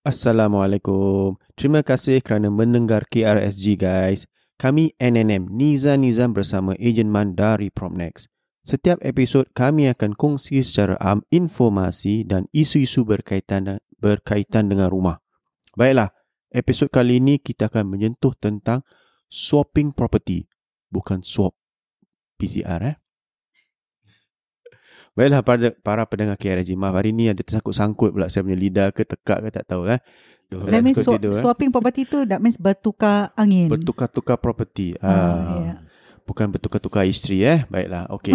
Assalamualaikum. Terima kasih kerana mendengar KRSG guys. Kami NNM Niza Nizam bersama Ejen Man dari Promnex. Setiap episod kami akan kongsi secara am informasi dan isu-isu berkaitan berkaitan dengan rumah. Baiklah, episod kali ini kita akan menyentuh tentang swapping property. Bukan swap PCR eh. Baiklah para, para pendengar KRG Maaf hari ni ada tersangkut-sangkut pula Saya punya lidah ke tekak ke tak tahu eh. That means tidur, eh. swapping property tu That means bertukar angin Bertukar-tukar property Ah, ah, ya. Bukan bertukar-tukar isteri eh Baiklah okey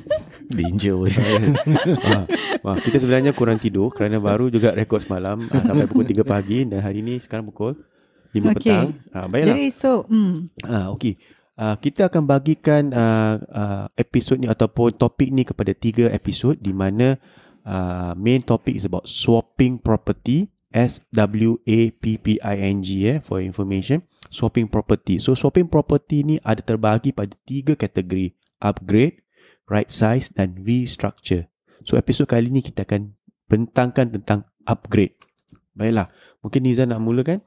Danger weh. ah, ah, Kita sebenarnya kurang tidur Kerana baru juga rekod semalam ah, Sampai pukul 3 pagi Dan hari ni sekarang pukul 5 Okey. petang ah, Baiklah Jadi so hmm, Ah, okey. Uh, kita akan bagikan uh, uh, episod ni ataupun topik ni kepada tiga episod di mana uh, main topic is about swapping property S W A P P I N G eh for information swapping property. So swapping property ni ada terbahagi pada tiga kategori upgrade, right size dan restructure. So episod kali ni kita akan bentangkan tentang upgrade. Baiklah, mungkin Niza nak mulakan?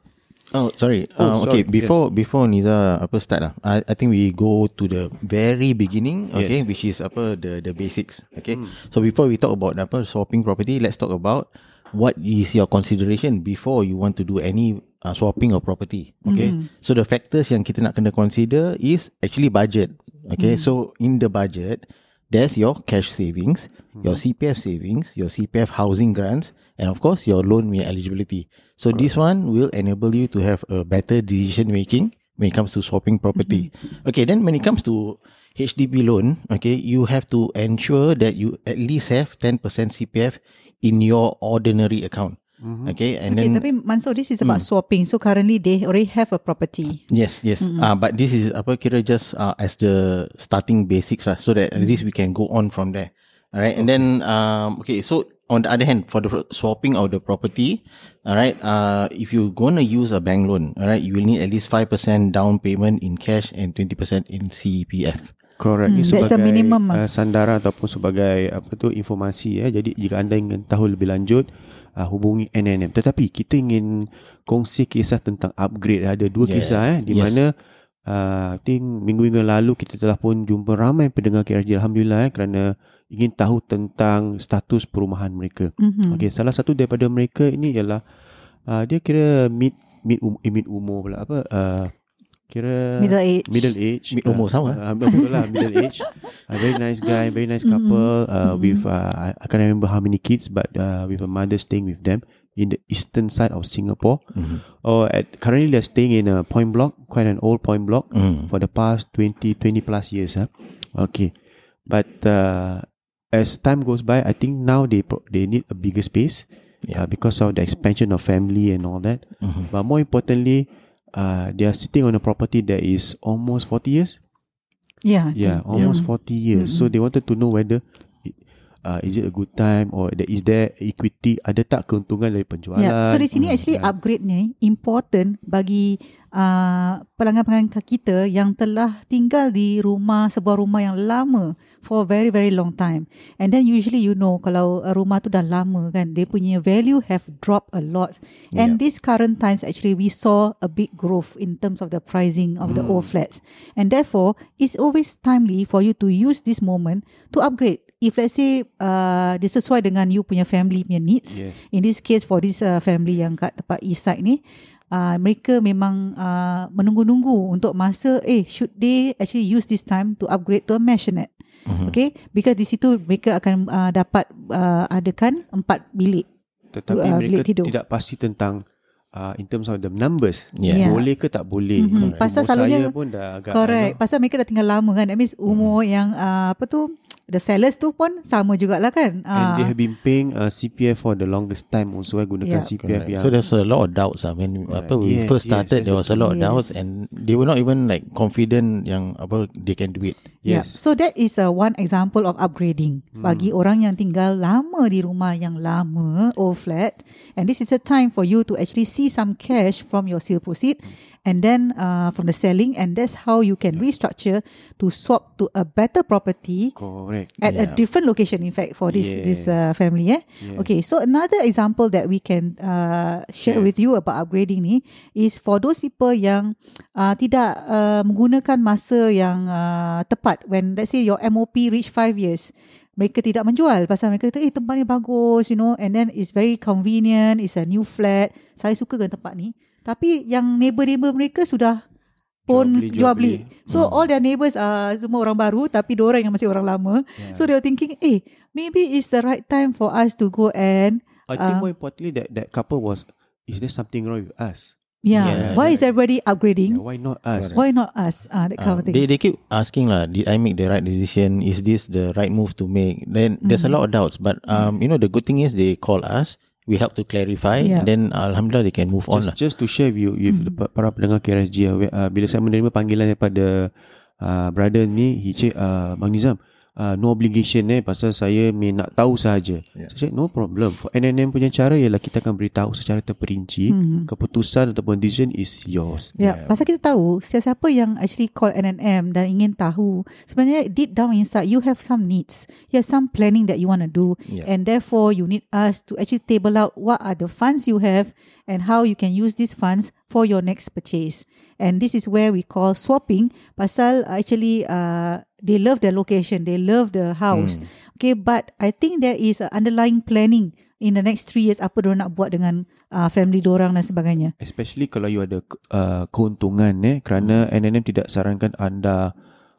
Oh sorry. Oh, uh, okay sorry. before before Niza apa start lah. I, I think we go to the very beginning. Okay, Yes. which is apa the the basics. Okay. Hmm. So before we talk about apa swapping property, let's talk about what is your consideration before you want to do any uh, swapping of property. Okay. So the factors yang kita nak kena consider is actually budget. Okay. So in the budget, there's your cash savings, your CPF savings, your CPF housing grants, and of course your loan eligibility. So this one will enable you to have a better decision making when it comes to swapping property. Okay, then when it comes to HDB loan, okay, you have to ensure that you at least have 10% CPF in your ordinary account. Okay, and Okay then tapi Mansur This is about swapping So currently They already have a property Yes, yes. Uh, but this is apa kira just uh, as the starting basics lah, so that at least we can go on from there. Alright, and then um, okay. So on the other hand, for the swapping of the property, alright, uh, if you gonna use a bank loan, alright, you will need at least five percent down payment in cash and twenty percent in CPF. Correct. Hmm, Ini that's the sebagai minimum uh, lah. sandaran ataupun sebagai apa tu informasi ya. Jadi jika anda ingin tahu lebih lanjut uh, hubungi NNM. Tetapi kita ingin kongsi kisah tentang upgrade. Ada dua Yeah. kisah eh di Yes. mana uh, I think minggu-minggu lalu kita telah pun jumpa ramai pendengar KRJ alhamdulillah eh kerana ingin tahu tentang status perumahan mereka. mm-hmm. Okey, salah satu daripada mereka ini ialah uh, dia kira mid mid um, eh, mid umur pula apa uh, kira Middle age middle age Mid umur sama. uh, betul lah middle age a very nice guy very nice couple uh, with uh, I, can't remember how many kids but uh, with a mother staying with them in the eastern side of Singapore or at currently they're staying in a point block quite an old point block Mm. for the past 20 20 plus years huh? okay but uh, as time goes by I think now they pro- they need a bigger space Yeah. uh, because of the expansion of family and all that Mhm. but more importantly uh, they are sitting on a property that is almost 40 years? Yeah yeah almost 40 years. So they wanted to know whether uh, is it a good time or that is there equity ada tak keuntungan dari penjualan Yeah. So di sini Hmm, actually kan? upgrade ni important bagi uh, pelanggan-pelanggan kita yang telah tinggal di rumah sebuah rumah yang lama for very very long time. And then usually you know kalau uh, rumah tu dah lama kan, dia punya value have dropped a lot. And this current times actually we saw a big growth in terms of the pricing of the Hmm. old flats. And therefore it's always timely for you to use this moment to upgrade. If let's say uh, dia sesuai dengan you punya family punya needs, yes In this case for this uh, family yang kat tempat east side ni uh, mereka memang uh, menunggu-nunggu untuk masa eh should they actually use this time to upgrade to a maisonette Mhm. okay because di situ mereka akan uh, dapat uh, adakan empat bilik tetapi uh, mereka bilik tidur. tidak pasti tentang uh, in terms of the numbers Yeah. Yeah. boleh ke tak boleh Mhm. Correct. Pasal selalunya- pun dah agak correct pasal mereka dah tinggal lama kan that means umur Mhm. yang uh, apa tu the sellers tu pun sama jugalah kan. And Ah. they have been paying uh, CPF for the longest time also eh, gunakan Yeah. CPF Correct. yang So there's a lot of doubts. I mean, Correct. apa we Yes, first yes, started, there was a lot of Yes. doubts, and they were not even like confident yang apa they can do it. Yeah. yes. So that is a one example of upgrading Hmm. bagi orang yang tinggal lama di rumah yang lama old flat and this is a time for you to actually see some cash from your sale proceed and then uh, from the selling and that's how you can restructure to swap to a better property Correct. at a Yeah. different location in fact for this this uh, family eh Yeah. okay so another example that we can uh, share Share. with you about upgrading ni is for those people yang uh, tidak uh, menggunakan masa yang uh, tepat when let's say your MOP reach 5 years mereka tidak menjual pasal mereka kata eh tempat ni bagus you know and then it's very convenient it's a new flat saya suka dengan tempat ni tapi yang neighbor-neighbor mereka sudah pun Jual beli, jual beli. beli. So all their neighbours are semua orang baru tapi diorang yang masih orang lama. Yeah. So they were thinking, eh, maybe it's the right time for us to go and I think uh, more importantly that that couple was is there something wrong with us? Yeah, Yeah, why yeah. is everybody upgrading? Yeah, why not us? Why not us? Ah, that kind Uh, of thing. they they keep asking lah, did I make the right decision? Is this the right move to make? Then there's Mm-hmm. a lot of doubts, but um, you know the good thing is they call us, we help to clarify, Yeah. and then alhamdulillah they can move on Just, lah. just to share with you, with the pa- para pendengar KRSG, uh, uh, bila saya menerima panggilan daripada uh, brother ni, he say, uh, Bang Nizam, uh, no obligation eh, pasal saya may nak tahu sahaja. Yeah. Saya cakap, no problem. For NNM punya cara ialah kita akan beritahu secara terperinci, Mhm. keputusan ataupun decision is yours. Ya, yeah. pasal kita tahu siapa yang actually call NNM dan ingin tahu sebenarnya deep down inside you have some needs, you have some planning that you want to do, Yeah. and therefore you need us to actually table out what are the funds you have and how you can use these funds for your next purchase. And this is where we call swapping. Pasal actually uh, they love the location, they love the house. Okay, but I think there is a underlying planning in the next three years apa diorang nak buat dengan uh, family diorang dan sebagainya. Especially kalau you ada uh, keuntungan eh kerana NNM tidak sarankan anda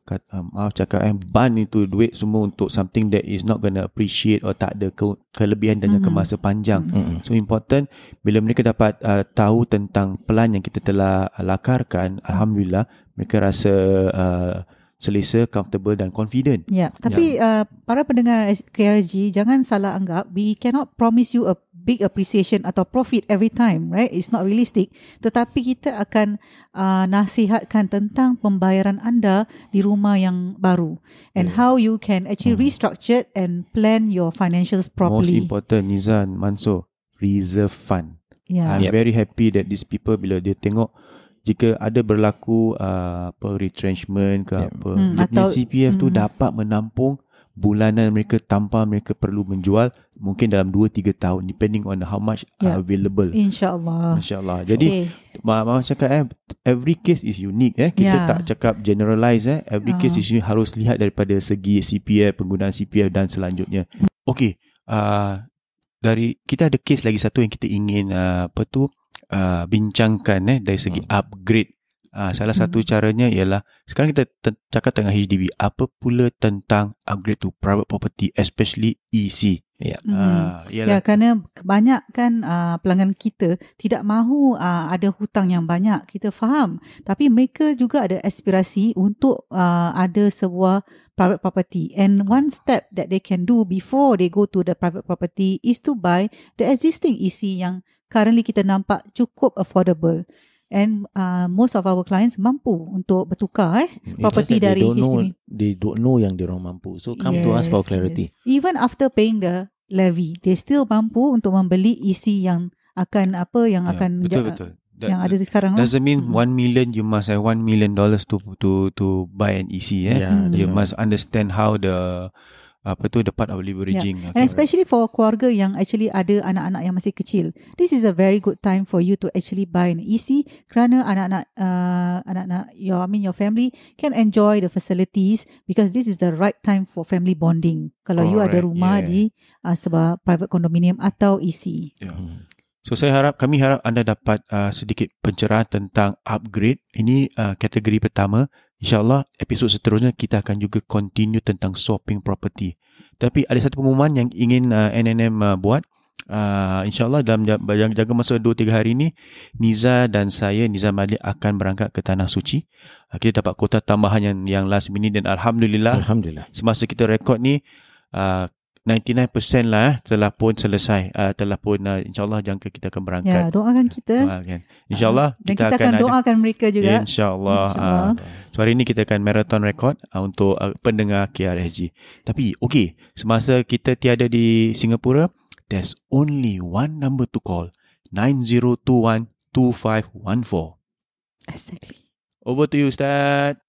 kat, uh, maaf cakap eh ban itu duit semua untuk something that is not gonna appreciate or tak ada ke, kelebihan dan mm-hmm. kemasa panjang. Mm-hmm. So important bila mereka dapat uh, tahu tentang plan yang kita telah uh, lakarkan, alhamdulillah mereka rasa uh, selesa, comfortable dan confident. Ya, tapi uh, para pendengar KRSG jangan salah anggap we cannot promise you a big appreciation atau profit every time, right? It's not realistic. Tetapi kita akan uh, nasihatkan tentang pembayaran anda di rumah yang baru and how you can actually restructure and plan your financials Most properly. important Nizan Mansur reserve fund. Yeah. I'm Yep. very happy that these people bila dia tengok jika ada berlaku uh, apa retrenchment ke Yep. apa Hmm, atau- CPF tu hmm. dapat menampung bulanan mereka tanpa mereka perlu menjual mungkin dalam 2 3 tahun depending on how much Yeah. are available. InsyaAllah. Masya-Allah. Jadi Okay. Ma Mama cakap eh every case is unique eh. Kita Yeah. tak cakap generalize eh. Every Ah. case is unique harus lihat daripada segi CPF, penggunaan CPF dan selanjutnya. Okay. Uh, dari kita ada case lagi satu yang kita ingin uh, apa tu uh, bincangkan eh dari segi upgrade. Uh, salah satu caranya ialah sekarang kita te- cakap tentang HDB. Apa pula tentang upgrade to private property especially EC? Yeah. Mhm. Uh, Ya, ialah kerana kebanyakan uh, pelanggan kita tidak mahu uh, ada hutang yang banyak. Kita faham. Tapi mereka juga ada aspirasi untuk uh, ada sebuah private property. And one step that they can do before they go to the private property is to buy the existing EC yang currently kita nampak cukup affordable. And uh, most of our clients mampu untuk bertukar eh It's property dari they don't know, HDB. They don't know yang dia orang mampu. So come to us for Yes, clarity. yes. Even after paying the levy, they still mampu untuk membeli isi yang akan apa yang Ya, akan betul ja- betul. That- yang ada sekarang lah. Doesn't mean Mm. one million you must have one million dollars to to to buy an EC. Eh? Yeah, you that's must understand how the apa tu the part of leveraging. And especially for keluarga yang actually ada anak-anak yang masih kecil, this is a very good time for you to actually buy an EC kerana anak-anak uh, anak-anak your I mean your family can enjoy the facilities because this is the right time for family bonding. Kalau you ada Correct, rumah yeah. di uh, sebuah private condominium atau EC. Yeah. So saya harap kami harap anda dapat uh, sedikit pencerahan tentang upgrade. Ini uh, kategori pertama. InsyaAllah episod seterusnya kita akan juga continue tentang swapping property. Tapi ada satu pengumuman yang ingin uh, NNM uh, buat. uh, InsyaAllah dalam jaga, jaga masa 2-3 hari ni Niza dan saya Niza Malik akan berangkat ke Tanah Suci uh, Kita dapat kota tambahan yang, yang last minute Dan Alhamdulillah Alhamdulillah. Semasa kita rekod ni uh, 99% lah eh, telah pun selesai uh, telah pun uh, insyaallah jangka kita akan berangkat Ya, doakan kita. Doakan. insyaallah Dan kita, akan, ada- doakan mereka juga. insyaallah InsyaAllah. uh, so hari ni kita akan marathon record uh, untuk uh, pendengar KRSG tapi okey semasa kita tiada di Singapura there's only one number to call 9021 2514 Exactly. over to you ustaz